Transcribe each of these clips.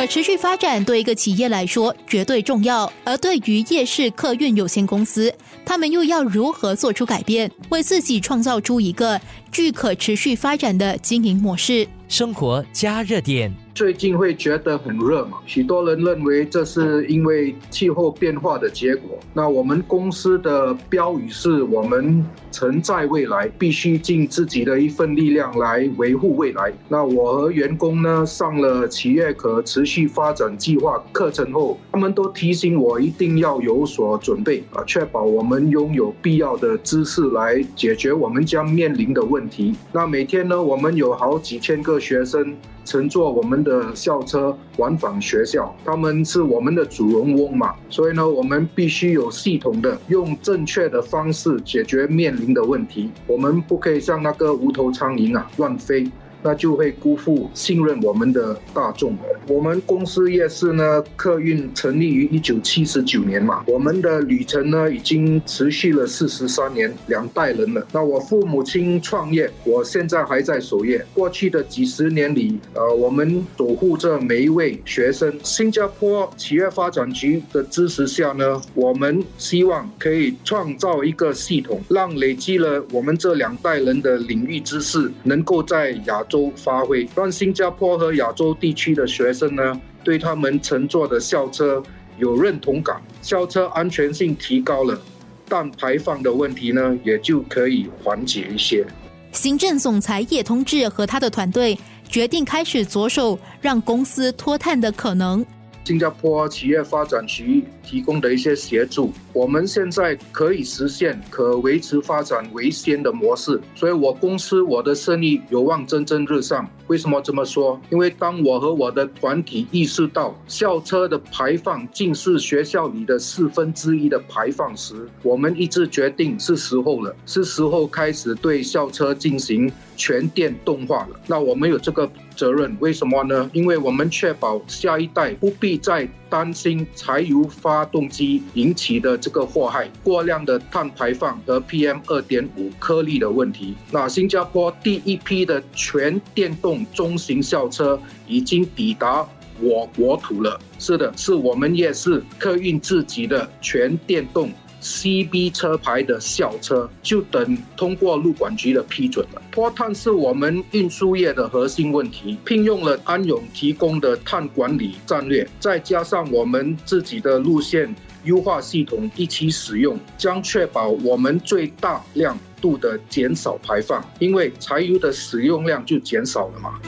可持续发展对一个企业来说绝对重要，而对于夜市客运有限公司，他们又要如何做出改变，为自己创造出一个具可持续发展的经营模式？生活加热点。最近会觉得很热嘛？许多人认为这是因为气候变化的结果。那我们公司的标语是我们存在未来，必须尽自己的一份力量来维护未来。那我和员工呢上了企业可持续发展计划课程后，他们都提醒我一定要有所准备啊，确保我们拥有必要的知识来解决我们将面临的问题。那每天呢，我们有好几千个学生。乘坐我们的校车往返学校，他们是我们的主人翁嘛，所以呢，我们必须有系统的用正确的方式解决面临的问题，我们不可以像那个无头苍蝇啊乱飞。那就会辜负信任我们的大众了。我们公司夜市呢，客运成立于一九七十九年嘛，我们的旅程呢已经持续了四十三年，两代人了。那我父母亲创业，我现在还在守业。过去的几十年里，呃，我们守护着每一位学生。新加坡企业发展局的支持下呢，我们希望可以创造一个系统，让累积了我们这两代人的领域知识，能够在亚。州发挥，让新加坡和亚洲地区的学生呢，对他们乘坐的校车有认同感，校车安全性提高了，但排放的问题呢，也就可以缓解一些。行政总裁叶通志和他的团队决定开始着手让公司脱碳的可能。新加坡企业发展局提供的一些协助，我们现在可以实现可维持发展为先的模式，所以我公司我的生意有望蒸蒸日上。为什么这么说？因为当我和我的团体意识到校车的排放竟是学校里的四分之一的排放时，我们一致决定是时候了，是时候开始对校车进行全电动化了。那我们有这个责任，为什么呢？因为我们确保下一代不必再担心柴油发动机引起的这个祸害、过量的碳排放和 PM 二点五颗粒的问题。那新加坡第一批的全电动。中型校车已经抵达我国土了。是的，是我们也是客运自己的全电动 CB 车牌的校车，就等通过路管局的批准了。脱碳是我们运输业的核心问题，聘用了安永提供的碳管理战略，再加上我们自己的路线优化系统一起使用，将确保我们最大量。度的减少排放，因为柴油的使用量就减少了嘛。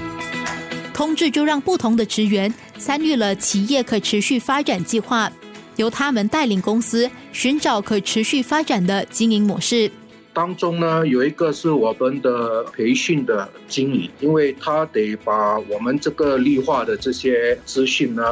通知就让不同的职员参与了企业可持续发展计划，由他们带领公司寻找可持续发展的经营模式。当中呢，有一个是我们的培训的经理，因为他得把我们这个绿化的这些资讯呢。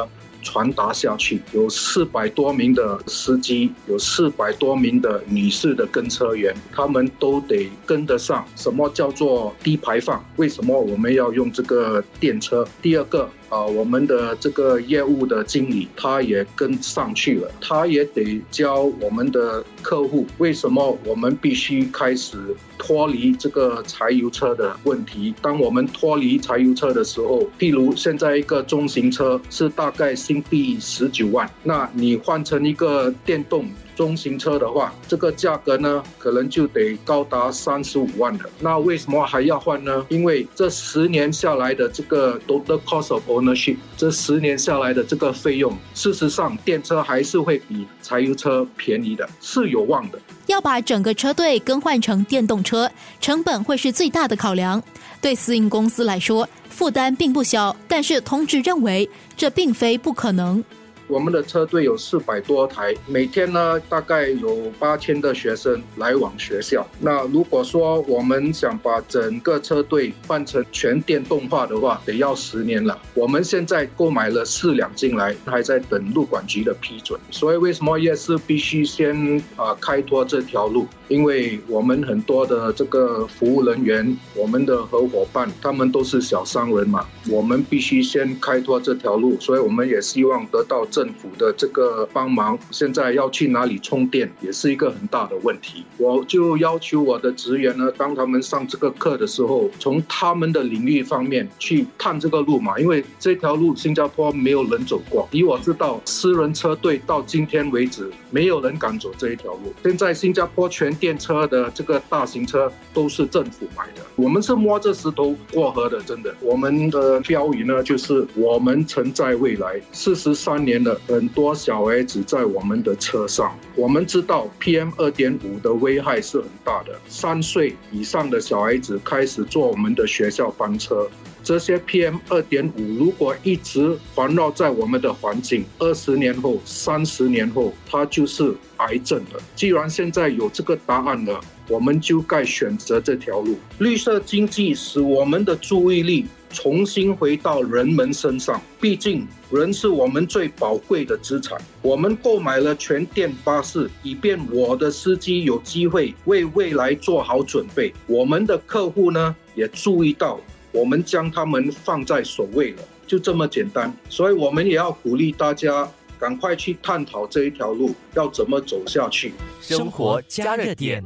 传达下去，有四百多名的司机，有四百多名的女士的跟车员，他们都得跟得上。什么叫做低排放？为什么我们要用这个电车？第二个。啊，我们的这个业务的经理他也跟上去了，他也得教我们的客户为什么我们必须开始脱离这个柴油车的问题。当我们脱离柴油车的时候，譬如现在一个中型车是大概新币十九万，那你换成一个电动。中型车的话，这个价格呢，可能就得高达三十五万了。那为什么还要换呢？因为这十年下来的这个 total cost of ownership，这十年下来的这个费用，事实上电车还是会比柴油车便宜的，是有望的。要把整个车队更换成电动车，成本会是最大的考量。对私营公司来说，负担并不小。但是同志认为，这并非不可能。我们的车队有四百多台，每天呢大概有八千的学生来往学校。那如果说我们想把整个车队换成全电动化的话，得要十年了。我们现在购买了四辆进来，还在等路管局的批准。所以为什么夜市必须先啊开拓这条路？因为我们很多的这个服务人员，我们的合伙伴，他们都是小商人嘛，我们必须先开拓这条路。所以我们也希望得到这。政府的这个帮忙，现在要去哪里充电也是一个很大的问题。我就要求我的职员呢，当他们上这个课的时候，从他们的领域方面去探这个路嘛，因为这条路新加坡没有人走过。以我知道，私人车队到今天为止没有人敢走这一条路。现在新加坡全电车的这个大型车都是政府买的，我们是摸着石头过河的，真的。我们的标语呢，就是我们曾在未来四十三年很多小孩子在我们的车上。我们知道 PM 二点五的危害是很大的，三岁以上的小孩子开始坐我们的学校班车。这些 PM 二点五如果一直环绕在我们的环境，二十年后、三十年后，它就是癌症了。既然现在有这个答案了，我们就该选择这条路。绿色经济使我们的注意力重新回到人们身上，毕竟人是我们最宝贵的资产。我们购买了全电巴士，以便我的司机有机会为未来做好准备。我们的客户呢，也注意到。我们将他们放在首位了，就这么简单。所以，我们也要鼓励大家赶快去探讨这一条路要怎么走下去。生活加热点。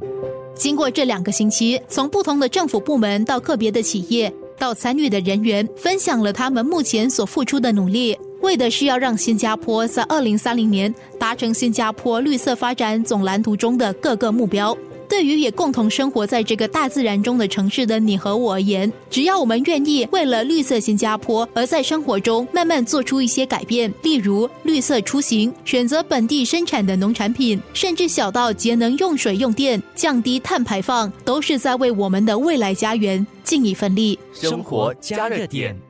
经过这两个星期，从不同的政府部门到个别的企业，到参与的人员，分享了他们目前所付出的努力，为的是要让新加坡在二零三零年达成新加坡绿色发展总蓝图中的各个目标。对于也共同生活在这个大自然中的城市的你和我而言，只要我们愿意为了绿色新加坡而在生活中慢慢做出一些改变，例如绿色出行、选择本地生产的农产品，甚至小到节能用水用电、降低碳排放，都是在为我们的未来家园尽一份力。生活加热点。